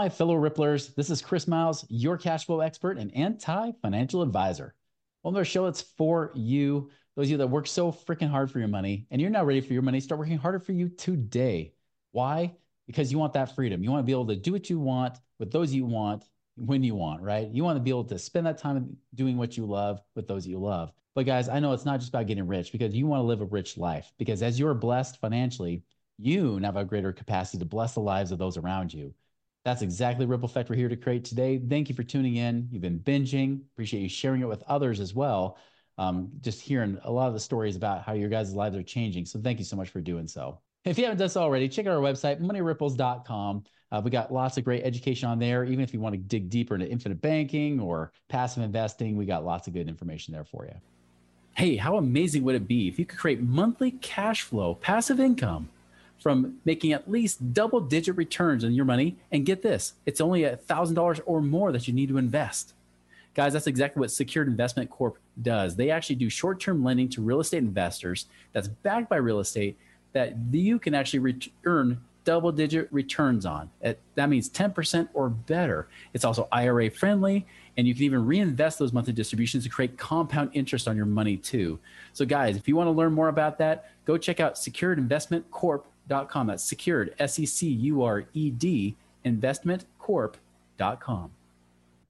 My fellow Ripplers. This is Chris Miles, your cash flow expert and anti financial advisor. On our show, it's for you, those of you that work so freaking hard for your money and you're not ready for your money. Start working harder for you today. Why? Because you want that freedom. You want to be able to do what you want with those you want when you want, right? You want to be able to spend that time doing what you love with those you love. But guys, I know it's not just about getting rich because you want to live a rich life. Because as you're blessed financially, you now have a greater capacity to bless the lives of those around you. That's exactly Ripple Effect we're here to create today. Thank you for tuning in. You've been binging. Appreciate you sharing it with others as well. Um, just hearing a lot of the stories about how your guys' lives are changing. So thank you so much for doing so. If you haven't done so already, check out our website, moneyripples.com. Uh, we got lots of great education on there. Even if you want to dig deeper into infinite banking or passive investing, we got lots of good information there for you. Hey, how amazing would it be if you could create monthly cash flow, passive income from making at least double digit returns on your money. And get this, it's only a $1,000 or more that you need to invest. Guys, that's exactly what Secured Investment Corp does. They actually do short term lending to real estate investors that's backed by real estate that you can actually re- earn double digit returns on. That means 10% or better. It's also IRA friendly, and you can even reinvest those monthly distributions to create compound interest on your money too. So, guys, if you want to learn more about that, go check out Secured Investment Corp investmentcorp.com. That's secured, S E C U R E D, investmentcorp.com.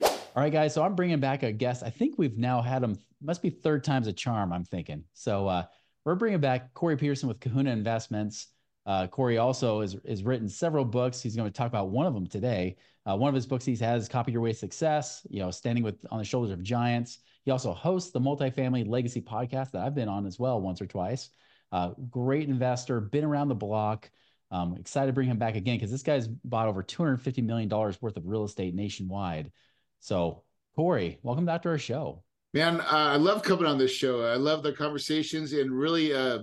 All right, guys. So I'm bringing back a guest. I think we've now had him, must be third time's a charm, I'm thinking. So uh, we're bringing back Corey Peterson with Kahuna Investments. Uh, Corey also has, has written several books. He's going to talk about one of them today. Uh, one of his books he has, Copy Your Way to Success, you know, Standing with on the Shoulders of Giants. He also hosts the Multifamily Legacy podcast that I've been on as well once or twice. Uh, great investor, been around the block. Um, excited to bring him back again because this guy's bought over $250 million worth of real estate nationwide. So, Corey, welcome back to our show. Man, uh, I love coming on this show. I love the conversations and really, uh,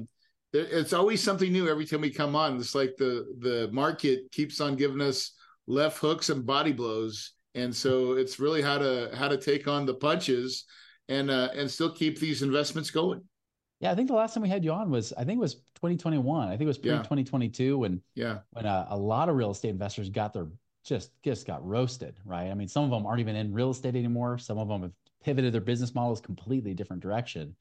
it's always something new every time we come on. It's like the the market keeps on giving us left hooks and body blows, and so it's really how to how to take on the punches and uh, and still keep these investments going. Yeah, I think the last time we had you on was I think it was 2021. I think it was pre 2022 when yeah when uh, a lot of real estate investors got their just just got roasted, right? I mean, some of them aren't even in real estate anymore. Some of them have pivoted their business models completely different direction.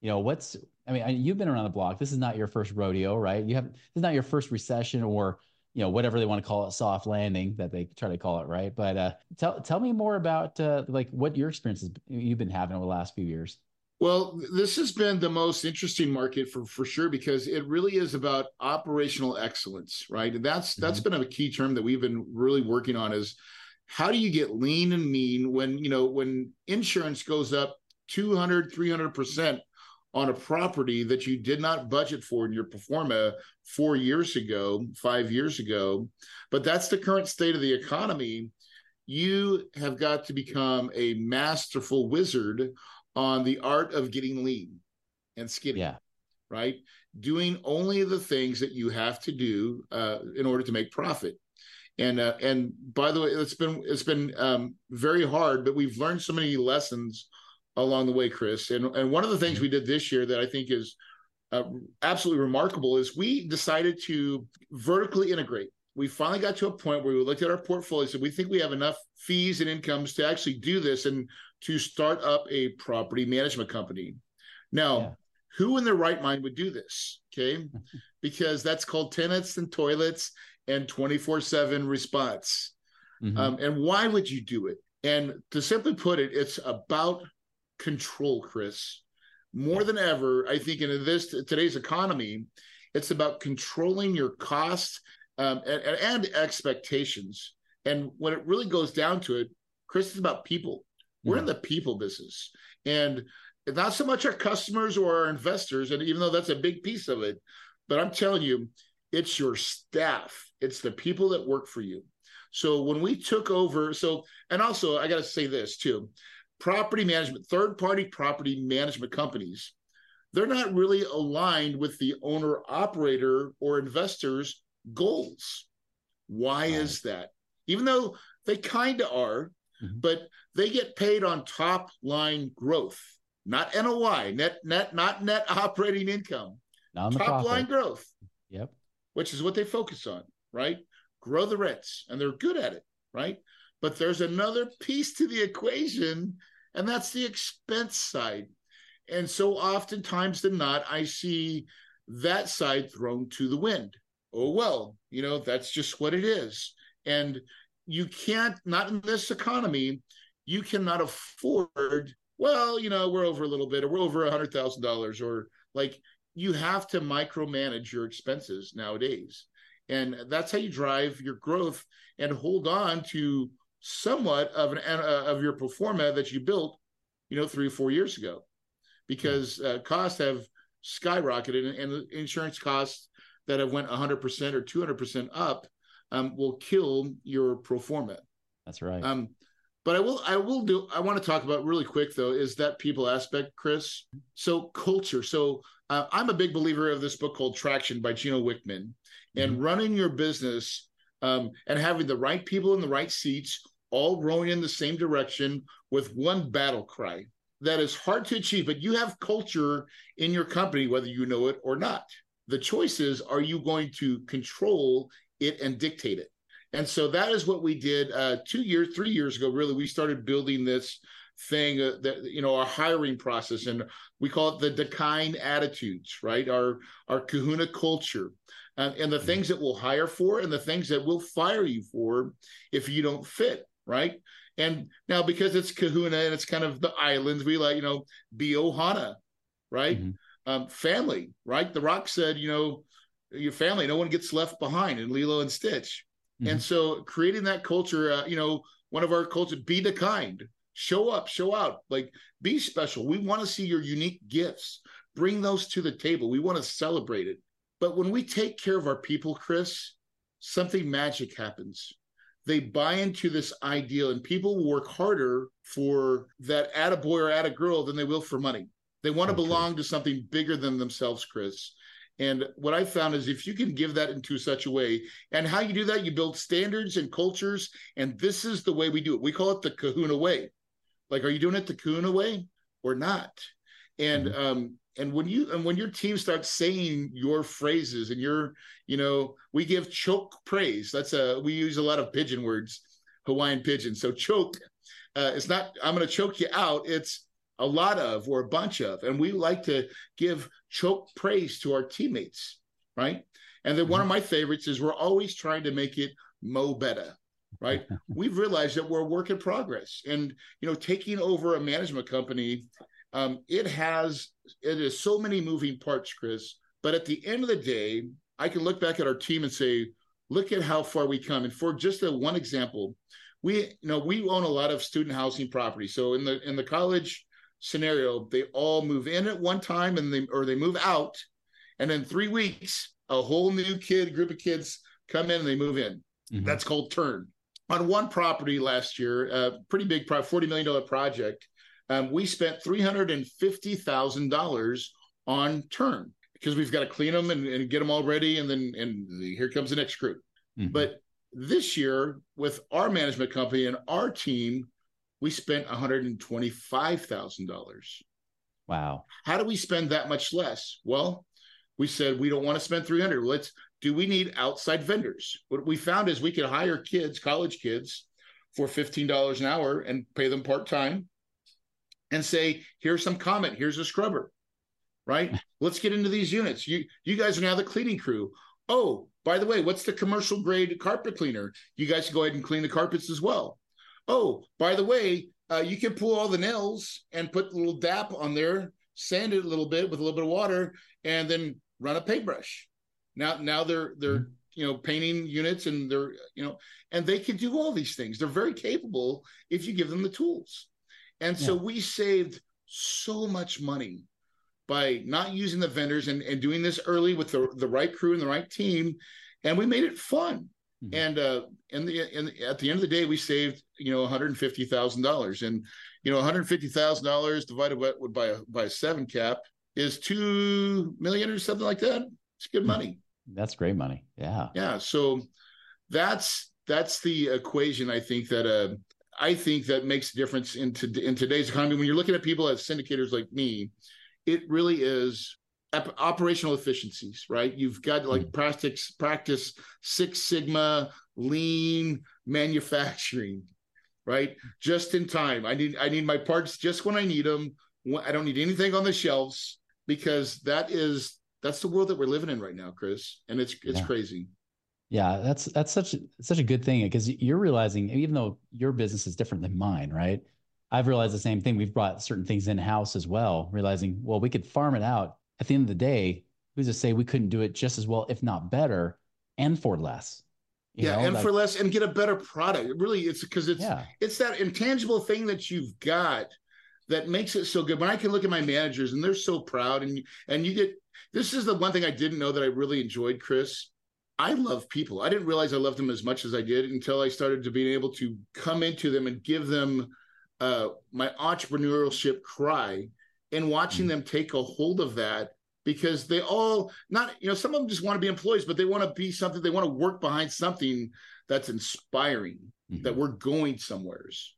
You know, what's I mean, you've been around the block. This is not your first rodeo, right? You have this is not your first recession or you know whatever they want to call it soft landing that they try to call it right but uh, tell tell me more about uh, like what your experiences you've been having over the last few years well, this has been the most interesting market for for sure because it really is about operational excellence, right? And that's mm-hmm. that's been a key term that we've been really working on is how do you get lean and mean when, you know, when insurance goes up 200, 300% on a property that you did not budget for in your pro forma 4 years ago, 5 years ago, but that's the current state of the economy. You have got to become a masterful wizard on the art of getting lean and skinny. Yeah. Right. Doing only the things that you have to do uh, in order to make profit. And uh, and by the way, it's been it's been um, very hard, but we've learned so many lessons along the way, Chris. And and one of the things we did this year that I think is uh, absolutely remarkable is we decided to vertically integrate. We finally got to a point where we looked at our portfolio, so we think we have enough fees and incomes to actually do this. And to start up a property management company. Now, yeah. who in their right mind would do this? Okay. because that's called tenants and toilets and 24 7 response. Mm-hmm. Um, and why would you do it? And to simply put it, it's about control, Chris. More than ever, I think in this today's economy, it's about controlling your costs um, and, and expectations. And when it really goes down to it, Chris, is about people. We're in the people business. And not so much our customers or our investors, and even though that's a big piece of it, but I'm telling you, it's your staff, it's the people that work for you. So when we took over, so and also I got to say this too, property management, third party property management companies, they're not really aligned with the owner operator or investors' goals. Why right. is that? Even though they kind of are, mm-hmm. but they get paid on top line growth, not NOI, net net not net operating income. Top profit. line growth. Yep. Which is what they focus on, right? Grow the rents, and they're good at it, right? But there's another piece to the equation, and that's the expense side. And so oftentimes than not, I see that side thrown to the wind. Oh, well, you know, that's just what it is. And you can't, not in this economy, you cannot afford, well, you know, we're over a little bit or we're over a hundred thousand dollars or like you have to micromanage your expenses nowadays. And that's how you drive your growth and hold on to somewhat of an uh, of your pro forma that you built, you know, three or four years ago because uh, costs have skyrocketed and, and insurance costs that have went 100% or 200% up um, will kill your pro forma. That's right. Um, but I will, I will do. I want to talk about really quick though is that people aspect, Chris. So culture. So uh, I'm a big believer of this book called Traction by Gino Wickman, and mm-hmm. running your business um, and having the right people in the right seats, all rowing in the same direction with one battle cry that is hard to achieve, but you have culture in your company, whether you know it or not. The choice is are you going to control it and dictate it? And so that is what we did uh, two years, three years ago. Really, we started building this thing uh, that you know our hiring process, and we call it the Dakine attitudes, right? Our our Kahuna culture, uh, and the mm-hmm. things that we'll hire for, and the things that we'll fire you for if you don't fit, right? And now because it's Kahuna and it's kind of the islands, we like, you know, be Ohana, right? Mm-hmm. Um, family, right? The Rock said, you know, your family, no one gets left behind in Lilo and Stitch. Mm-hmm. And so creating that culture, uh, you know, one of our cultures, be the kind, show up, show out, like be special. We want to see your unique gifts. Bring those to the table. We want to celebrate it. But when we take care of our people, Chris, something magic happens they buy into this ideal and people will work harder for that at a boy or at a girl than they will for money. They want to okay. belong to something bigger than themselves, Chris. And what I found is if you can give that into such a way, and how you do that, you build standards and cultures. And this is the way we do it. We call it the kahuna way. Like, are you doing it the kahuna way or not? And mm-hmm. um, and when you and when your team starts saying your phrases and your you know we give choke praise that's a we use a lot of pidgin words hawaiian pidgin so choke uh, it's not i'm going to choke you out it's a lot of or a bunch of and we like to give choke praise to our teammates right and then one of mm-hmm. my favorites is we're always trying to make it mo better right we've realized that we're a work in progress and you know taking over a management company um, it has it is so many moving parts, Chris. But at the end of the day, I can look back at our team and say, look at how far we come. And for just a one example, we you know we own a lot of student housing property. So in the in the college scenario, they all move in at one time and they or they move out, and in three weeks, a whole new kid group of kids come in and they move in. Mm-hmm. That's called turn. On one property last year, a pretty big, forty million dollar project um, we spent $350,000 on turn because we've got to clean them and, and, get them all ready. And then, and here comes the next group. Mm-hmm. But this year, with our management company and our team, we spent $125,000. Wow. How do we spend that much less? Well, we said we don't want to spend 300. Let's do we need outside vendors? What we found is we could hire kids, college kids, for $15 an hour and pay them part time and say, here's some Comet, here's a scrubber, right? Let's get into these units. You you guys are now the cleaning crew. Oh, by the way, what's the commercial grade carpet cleaner? You guys can go ahead and clean the carpets as well. Oh, by the way, uh, you can pull all the nails and put a little dap on there, sand it a little bit with a little bit of water, and then run a paintbrush. Now, now they're they're mm-hmm. you know painting units and they're you know and they can do all these things. They're very capable if you give them the tools. And so yeah. we saved so much money by not using the vendors and, and doing this early with the, the right crew and the right team. And we made it fun. Mm-hmm. And uh, in the in, at the end of the day, we saved you know one hundred fifty thousand dollars, and you know one hundred fifty thousand dollars divided by by a, by a seven cap is two million or something like that. It's good money. That's great money. Yeah. Yeah. So that's that's the equation. I think that uh, I think that makes a difference in to, in today's economy. When you're looking at people as syndicators like me, it really is operational efficiencies, right? You've got like mm-hmm. practice practice Six Sigma, lean manufacturing, right? Just in time. I need I need my parts just when I need them. I don't need anything on the shelves because that is that's the world that we're living in right now, Chris, and it's it's yeah. crazy. Yeah, that's that's such such a good thing because you're realizing even though your business is different than mine, right? I've realized the same thing. We've brought certain things in house as well, realizing well we could farm it out at the end of the day, who's to say we couldn't do it just as well, if not better, and for less? yeah, know, and like, for less, and get a better product. Really, it's because it's yeah. it's that intangible thing that you've got that makes it so good. When I can look at my managers and they're so proud, and and you get this is the one thing I didn't know that I really enjoyed, Chris. I love people. I didn't realize I loved them as much as I did until I started to being able to come into them and give them uh, my entrepreneurship cry and watching mm-hmm. them take a hold of that because they all not you know some of them just want to be employees but they want to be something they want to work behind something that's inspiring mm-hmm. that we're going somewheres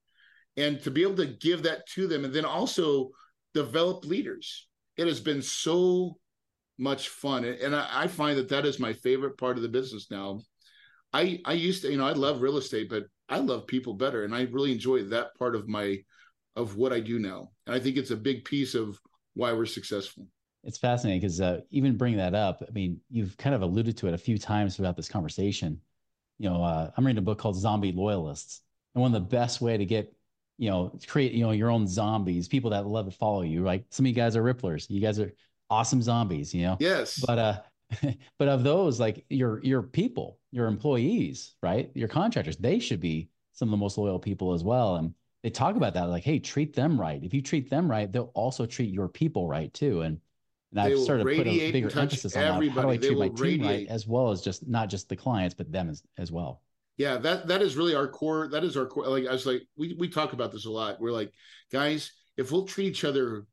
and to be able to give that to them and then also develop leaders it has been so much fun and I, I find that that is my favorite part of the business now i i used to you know i love real estate but i love people better and i really enjoy that part of my of what I do now. And I think it's a big piece of why we're successful. It's fascinating because uh, even bringing that up, I mean, you've kind of alluded to it a few times throughout this conversation. You know, uh, I'm reading a book called Zombie Loyalists, and one of the best way to get, you know, create, you know, your own zombies, people that love to follow you. Like some of you guys are Ripplers, you guys are awesome zombies, you know. Yes. But uh, but of those, like your your people, your employees, right, your contractors, they should be some of the most loyal people as well. And they talk about that like hey treat them right if you treat them right they'll also treat your people right too and and I've started to put a bigger emphasis on that. How do I treat my team right, as well as just not just the clients, but them as, as well. Yeah, that that is really our core. That is our core. Like I was like, we we talk about this a lot. We're like, guys, if we'll treat each other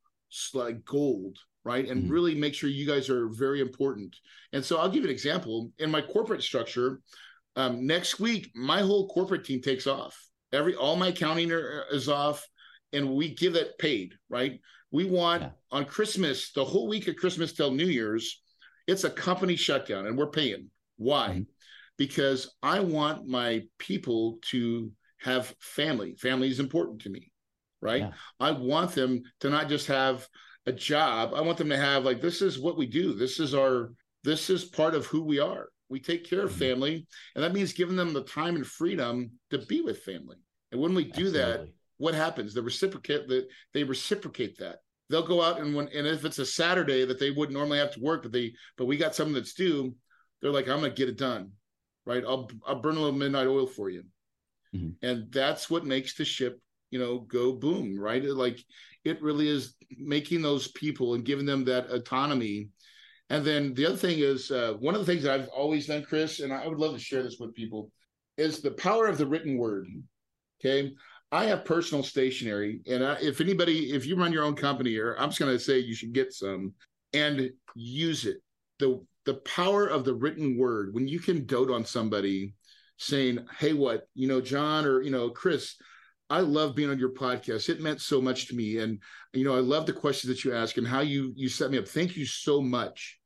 like gold, right, and mm-hmm. really make sure you guys are very important. And so I'll give you an example. In my corporate structure, um, next week, my whole corporate team takes off every all my accounting are, is off and we give it paid right? We want yeah. on christmas the whole week of christmas till new year's it's a company shutdown and we're paying. Why? Mm-hmm. because i want my people to have family. Family is important to me right? Yeah. i want them to not just have a job. I want them to have like this is what we do. This is our this is part of who we are we take care of mm-hmm. family, and that means giving them the time and freedom to be with family. And when we do Absolutely. that, what happens? The reciprocate that they reciprocate that. They'll go out and when and if it's a Saturday that they wouldn't normally have to work, but they but we got something that's due, they're like, I'm gonna get it done. Right. I'll I'll burn a little midnight oil for you. Mm-hmm. And that's what makes the ship, you know, go boom, right? Like it really is making those people and giving them that autonomy and then the other thing is uh, one of the things that I've always done, Chris, and I would love to share this with people, is the power of the written word. Okay. I have personal stationery, and I, if anybody, if you run your own company, or I'm just going to say you should get some and use it. The the power of the written word when you can dote on somebody saying, "Hey, what you know, John or you know, Chris." I love being on your podcast. It meant so much to me, and you know, I love the questions that you ask and how you you set me up. Thank you so much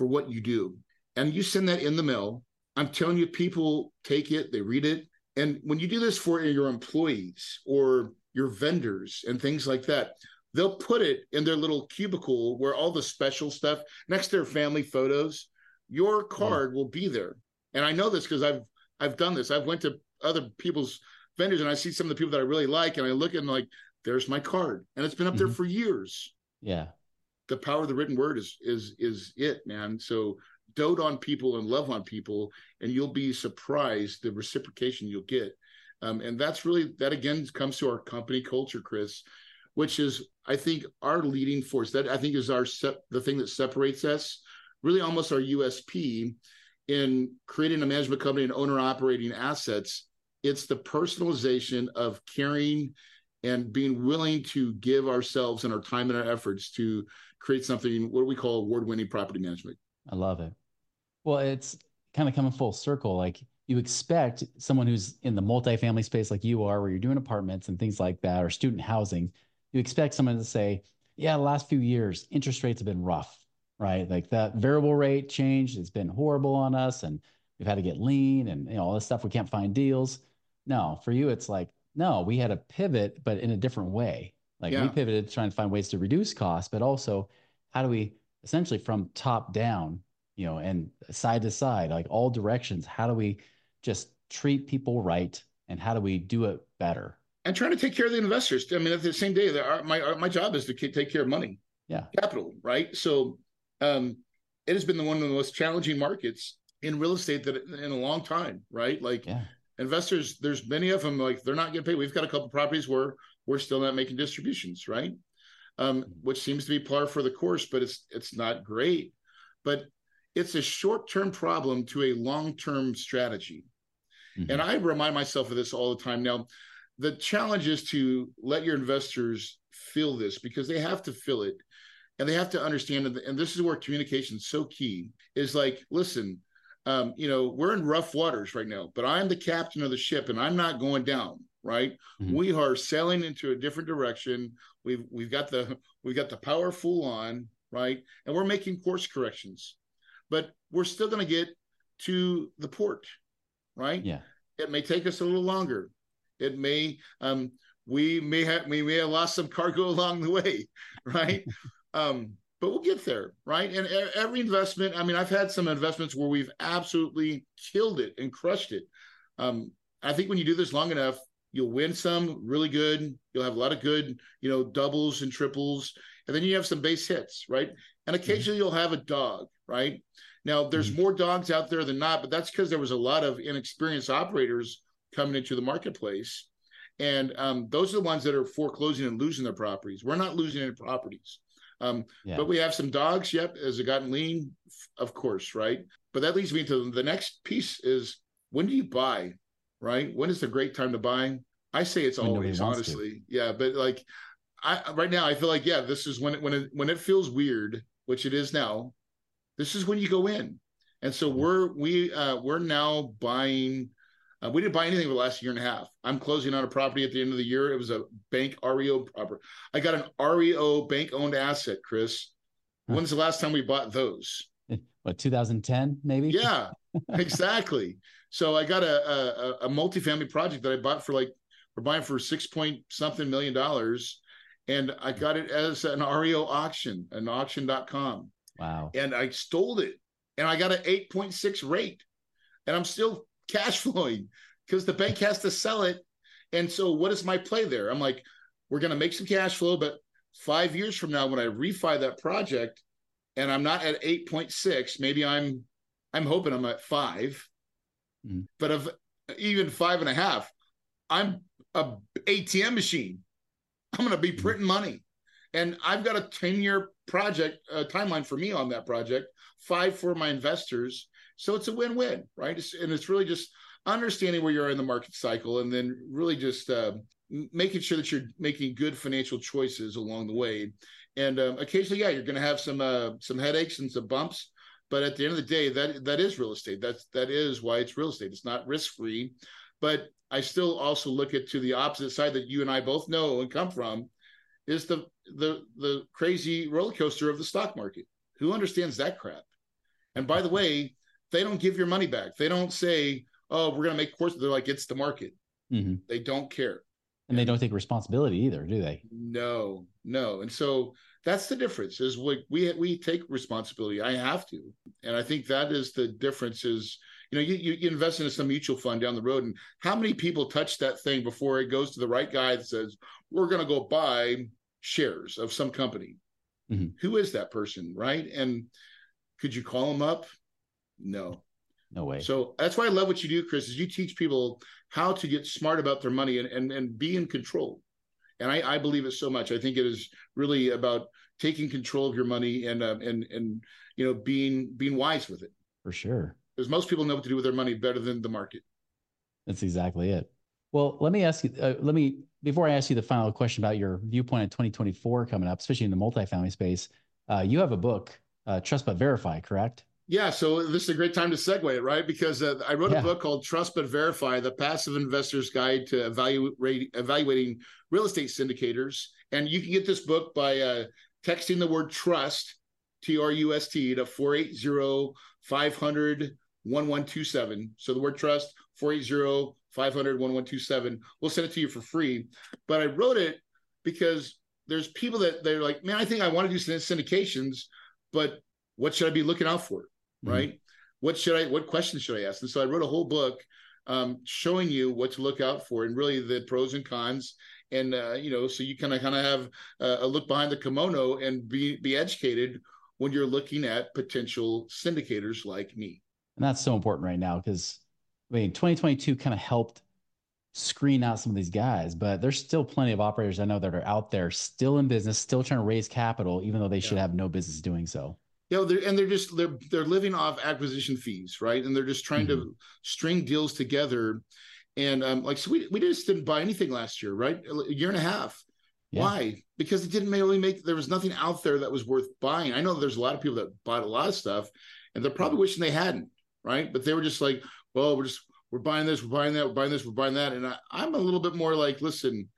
for what you do. And you send that in the mail. I'm telling you, people take it, they read it. And when you do this for your employees or your vendors and things like that, they'll put it in their little cubicle where all the special stuff next to their family photos, your card will be there. And I know this because I've I've done this. I've went to other people's vendors and I see some of the people that I really like and I look and like, there's my card. And it's been up mm-hmm. there for years. Yeah the power of the written word is is is it, man. So dote on people and love on people, and you'll be surprised the reciprocation you'll get. Um, and that's really that again comes to our company culture, Chris, which is I think our leading force. That I think is our sep- the thing that separates us, really almost our USP, in creating a management company and owner operating assets, it's the personalization of caring and being willing to give ourselves and our time and our efforts to create something what do we call award-winning property management. I love it. Well, it's kind of coming full circle. Like you expect someone who's in the multifamily space like you are, where you're doing apartments and things like that, or student housing, you expect someone to say, yeah, the last few years, interest rates have been rough, right? Like that variable rate change has been horrible on us and we've had to get lean and you know, all this stuff. We can't find deals. No, for you, it's like, no, we had a pivot, but in a different way. Like yeah. we pivoted trying to find ways to reduce costs, but also how do we essentially from top down, you know, and side to side, like all directions, how do we just treat people right and how do we do it better? And trying to take care of the investors. I mean, at the same day, my my job is to take care of money, yeah, capital, right? So, um, it has been the one of the most challenging markets in real estate that in a long time, right? Like yeah. investors, there's many of them like they're not getting paid. We've got a couple properties where we're still not making distributions, right? Um, mm-hmm. which seems to be par for the course, but it's it's not great. But it's a short-term problem to a long-term strategy. Mm-hmm. And I remind myself of this all the time. Now, the challenge is to let your investors feel this because they have to feel it and they have to understand it. And this is where communication is so key is like, listen, um, you know, we're in rough waters right now, but I'm the captain of the ship and I'm not going down. Right. Mm-hmm. We are sailing into a different direction. We've we've got the we've got the power full on, right? And we're making course corrections, but we're still going to get to the port, right? Yeah. It may take us a little longer. It may um, we may have we may have lost some cargo along the way, right? um, but we'll get there, right? And every investment, I mean, I've had some investments where we've absolutely killed it and crushed it. Um, I think when you do this long enough, you'll win some really good. You'll have a lot of good, you know, doubles and triples, and then you have some base hits, right? And mm-hmm. occasionally mm-hmm. you'll have a dog, right? Now there's mm-hmm. more dogs out there than not, but that's because there was a lot of inexperienced operators coming into the marketplace. And um, those are the ones that are foreclosing and losing their properties. We're not losing any properties. Um, yeah. But we have some dogs. Yep. Has it gotten lean? Of course, right? But that leads me to the next piece is when do you buy, right? When is the great time to buy? I say it's when always, honestly. Yeah. But like I right now, I feel like, yeah, this is when it when it when it feels weird, which it is now, this is when you go in. And so we're we uh we're now buying uh, we didn't buy anything for the last year and a half. I'm closing on a property at the end of the year. It was a bank REO property. I got an REO bank owned asset, Chris. When's the last time we bought those? What 2010 maybe? Yeah, exactly. so I got a, a a multifamily project that I bought for like we're buying for six point something million dollars, and I got it as an REO auction, an auction.com. Wow. And I stole it, and I got an 8.6 rate, and I'm still cash flowing because the bank has to sell it. And so, what is my play there? I'm like, we're going to make some cash flow, but five years from now, when I refi that project, and I'm not at 8.6, maybe I'm, I'm hoping I'm at 5 mm. but of even five and a half, I'm a ATM machine. I'm going to be mm. printing money, and I've got a 10 year project uh, timeline for me on that project, five for my investors, so it's a win-win, right? It's, and it's really just understanding where you are in the market cycle, and then really just uh, making sure that you're making good financial choices along the way. And um, occasionally, yeah, you're going to have some uh, some headaches and some bumps, but at the end of the day, that that is real estate. That's that is why it's real estate. It's not risk free, but I still also look at to the opposite side that you and I both know and come from is the the the crazy roller coaster of the stock market. Who understands that crap? And by the way, they don't give your money back. They don't say, "Oh, we're going to make courses." They're like, "It's the market." Mm-hmm. They don't care, and they don't take responsibility either, do they? No, no. And so that's the difference. Is we we we take responsibility. I have to, and I think that is the difference. Is you know, you, you invest in some mutual fund down the road, and how many people touch that thing before it goes to the right guy that says, "We're going to go buy shares of some company." Mm-hmm. Who is that person, right? And could you call them up? No. No way. So that's why I love what you do, Chris, is you teach people how to get smart about their money and and, and be in control. And I, I believe it so much. I think it is really about taking control of your money and uh, and and you know being being wise with it. For sure. because most people know what to do with their money better than the market. That's exactly it. Well, let me ask you. Uh, let me before I ask you the final question about your viewpoint in 2024 coming up, especially in the multifamily space. Uh, you have a book, uh, Trust But Verify, correct? Yeah, so this is a great time to segue it, right? Because uh, I wrote yeah. a book called Trust But Verify: The Passive Investor's Guide to Evaluate, Evaluating Real Estate Syndicators. And you can get this book by uh, texting the word trust, T R U S T, to 480 500 1127. So the word trust, 480 500 1127. We'll send it to you for free. But I wrote it because there's people that they're like, man, I think I want to do syndications, but what should I be looking out for? Mm-hmm. right? What should I? What questions should I ask? And so I wrote a whole book um, showing you what to look out for and really the pros and cons. And uh, you know, so you kind of kind of have uh, a look behind the kimono and be be educated when you're looking at potential syndicators like me. And that's so important right now because I mean, 2022 kind of helped screen out some of these guys, but there's still plenty of operators I know that are out there still in business, still trying to raise capital, even though they yeah. should have no business doing so you know, they're, and they're just they're they're living off acquisition fees, right? And they're just trying mm-hmm. to string deals together. And um, like so we we just didn't buy anything last year, right? A year and a half. Yeah. Why? Because it didn't really make there was nothing out there that was worth buying. I know there's a lot of people that bought a lot of stuff, and they're probably wishing they hadn't, right? But they were just like, well, we're just we're buying this, we're buying that, we're buying this, we're buying that, and I, I'm a little bit more like, listen,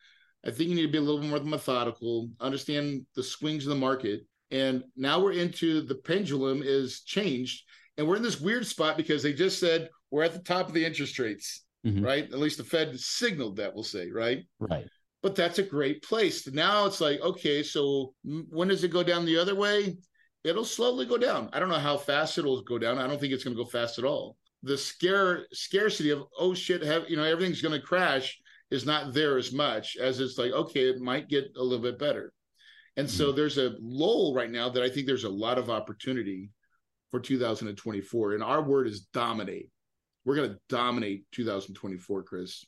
I think you need to be a little more methodical, understand the swings of the market, and now we're into the pendulum is changed. And we're in this weird spot because they just said we're at the top of the interest rates, mm-hmm. right? At least the Fed signaled that, we'll say, right? Right. But that's a great place. Now it's like, okay, so when does it go down the other way? It'll slowly go down. I don't know how fast it'll go down. I don't think it's going to go fast at all. The scare scarcity of oh shit, have you know everything's going to crash is not there as much as it's like okay, it might get a little bit better. And so mm-hmm. there's a lull right now that I think there's a lot of opportunity for 2024. And our word is dominate. We're going to dominate 2024, Chris.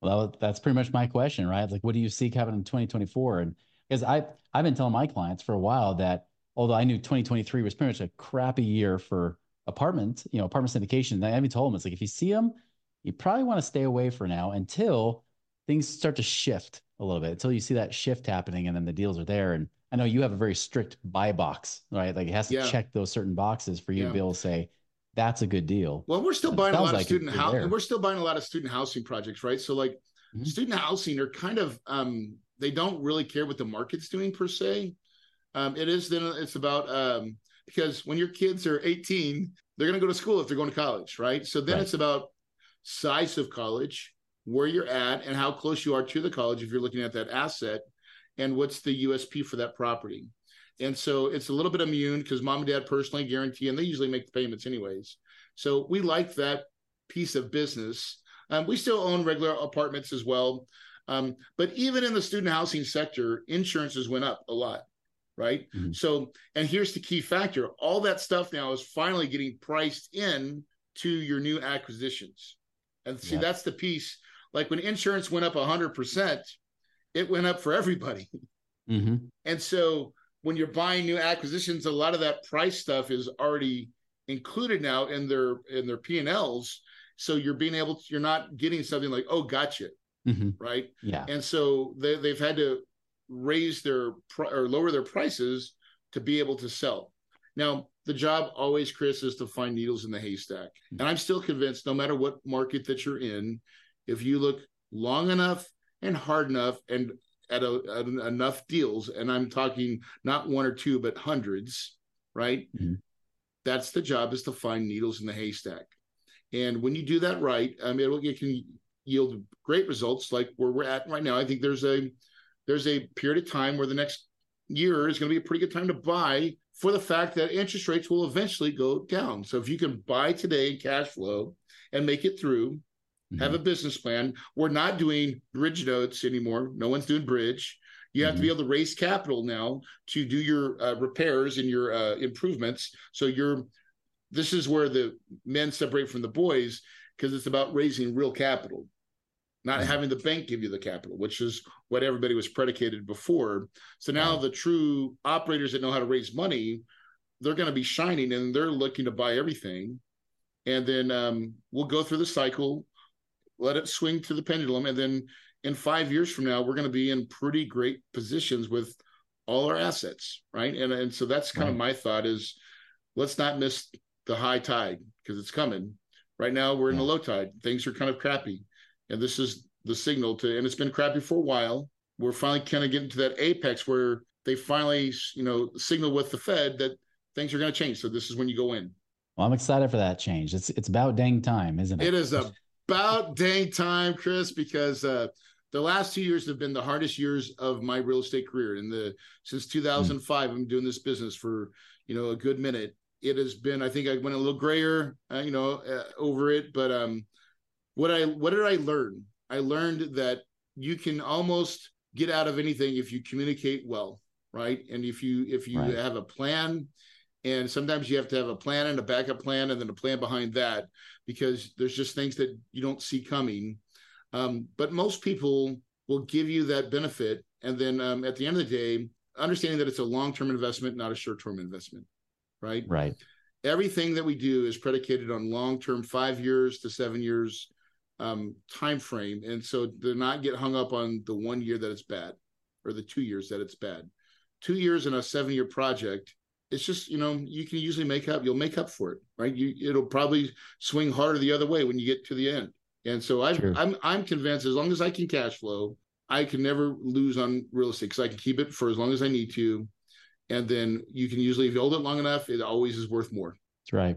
Well, that's pretty much my question, right? Like, what do you see happening in 2024? And because I I've been telling my clients for a while that although I knew 2023 was pretty much a crappy year for apartment, you know, apartment syndication, I even told them it's like if you see them, you probably want to stay away for now until things start to shift a little bit until you see that shift happening and then the deals are there. And I know you have a very strict buy box, right? Like it has to yeah. check those certain boxes for you yeah. to be able to say that's a good deal. Well, we're still buying a lot like of student housing. We're still buying a lot of student housing projects, right? So like mm-hmm. student housing are kind of um they don't really care what the market's doing per se. Um, it is then it's about um because when your kids are 18, they're going to go to school if they're going to college, right? So then right. it's about size of college, where you're at and how close you are to the college if you're looking at that asset and what's the USP for that property. And so it's a little bit immune because mom and dad personally guarantee, and they usually make the payments anyways. So we like that piece of business. Um, we still own regular apartments as well. Um, but even in the student housing sector, insurances went up a lot, right? Mm-hmm. So, and here's the key factor all that stuff now is finally getting priced in to your new acquisitions. And see, yeah. that's the piece like when insurance went up 100%, it went up for everybody. Mm-hmm. And so when you're buying new acquisitions, a lot of that price stuff is already included now in their in their P&Ls. So you're being able to, you're not getting something like, oh, gotcha. Mm-hmm. Right. Yeah. And so they, they've had to raise their pr- or lower their prices to be able to sell. Now, the job always, Chris, is to find needles in the haystack. Mm-hmm. And I'm still convinced no matter what market that you're in, if you look long enough and hard enough and at, a, at enough deals, and I'm talking not one or two, but hundreds, right? Mm-hmm. That's the job is to find needles in the haystack. And when you do that right, I mean, it, it can yield great results like where we're at right now. I think there's a there's a period of time where the next year is going to be a pretty good time to buy for the fact that interest rates will eventually go down. So if you can buy today in cash flow and make it through, mm-hmm. have a business plan. We're not doing bridge notes anymore. No one's doing bridge. You have mm-hmm. to be mm-hmm. able to raise capital now to do your uh, repairs and your uh, improvements. So you're this is where the men separate from the boys because it's about raising real capital, not mm-hmm. having the bank give you the capital, which is what everybody was predicated before. So now the true operators that know how to raise money, they're going to be shining and they're looking to buy everything and then um, we'll go through the cycle, let it swing to the pendulum, and then in five years from now, we're going to be in pretty great positions with all our assets, right? And and so that's kind right. of my thought is let's not miss the high tide because it's coming. Right now we're in yeah. the low tide. Things are kind of crappy. And this is the signal to and it's been crappy for a while. We're finally kind of getting to that apex where they finally, you know, signal with the Fed that things are going to change. So this is when you go in. Well, I'm excited for that change. It's it's about dang time, isn't it? It is about dang time, Chris, because uh, the last two years have been the hardest years of my real estate career. In the since 2005, mm. I'm doing this business for you know a good minute. It has been. I think I went a little grayer, uh, you know, uh, over it. But um, what I what did I learn? I learned that you can almost get out of anything if you communicate well, right? And if you if you right. have a plan, and sometimes you have to have a plan and a backup plan, and then a plan behind that because there's just things that you don't see coming um, but most people will give you that benefit. And then um, at the end of the day, understanding that it's a long term investment, not a short term investment, right? Right. Everything that we do is predicated on long term, five years to seven years um, time frame. And so to not get hung up on the one year that it's bad or the two years that it's bad. Two years in a seven year project it's just you know you can usually make up you'll make up for it right you it'll probably swing harder the other way when you get to the end and so i am I'm, I'm convinced as long as I can cash flow, I can never lose on real estate because I can keep it for as long as I need to. And then you can usually, if you hold it long enough, it always is worth more. That's right.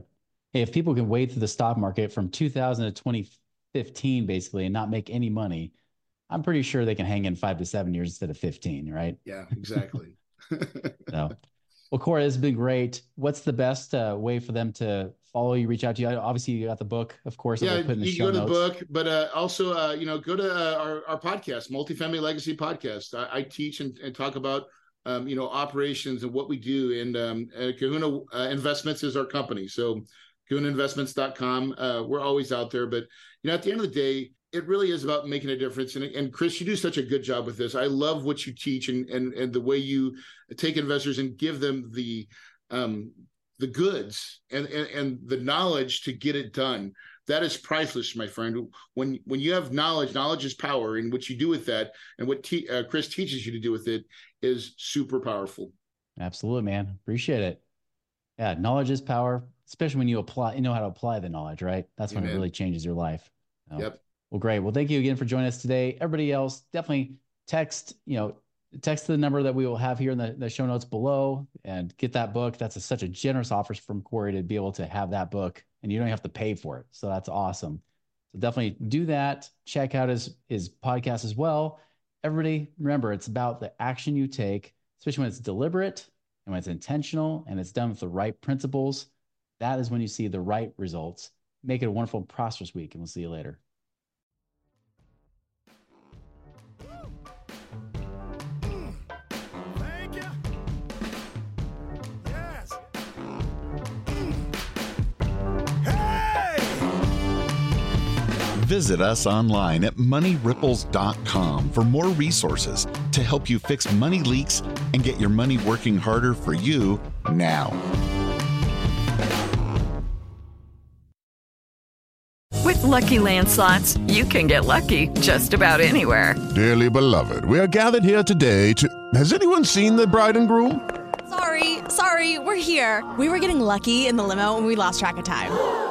Hey, if people can wait through the stock market from 2000 to 2015, basically, and not make any money, I'm pretty sure they can hang in five to seven years instead of 15, right? Yeah, exactly. so, well, Corey, this has been great. What's the best uh, way for them to follow you, reach out to you? Obviously, you got the book, of course. Yeah, we'll you go to notes. the book, but uh, also, uh, you know, go to uh, our, our podcast, Multifamily Legacy Podcast. I, I teach and, and, talk about, um, you know, operations and what we do. And um, uh, Kahuna uh, Investments is our company. So kahunainvestments.com. Uh, we're always out there. But, you know, at the end of the day, it really is about making a difference. And, and Chris, you do such a good job with this. I love what you teach and and and the way you take investors and give them the um, the goods and, and and the knowledge to get it done. That is priceless, my friend. When when you have knowledge, knowledge is power, and what you do with that, and what te- uh, Chris teaches you to do with it, is super powerful. Absolutely, man. Appreciate it. Yeah, knowledge is power, especially when you apply, you know how to apply the knowledge, right? That's when Amen. it really changes your life. So. Yep. Well, great. Well, thank you again for joining us today. Everybody else, definitely text, you know, text the number that we will have here in the, the show notes below and get that book. That's a, such a generous offer from Corey to be able to have that book and you don't have to pay for it. So that's awesome. So definitely do that. Check out his, his podcast as well. Everybody, remember, it's about the action you take, especially when it's deliberate and when it's intentional and it's done with the right principles. That is when you see the right results. Make it a wonderful, prosperous week, and we'll see you later. Visit us online at moneyripples.com for more resources to help you fix money leaks and get your money working harder for you now. With lucky landslots, you can get lucky just about anywhere. Dearly beloved, we are gathered here today to. Has anyone seen the bride and groom? Sorry, sorry, we're here. We were getting lucky in the limo and we lost track of time.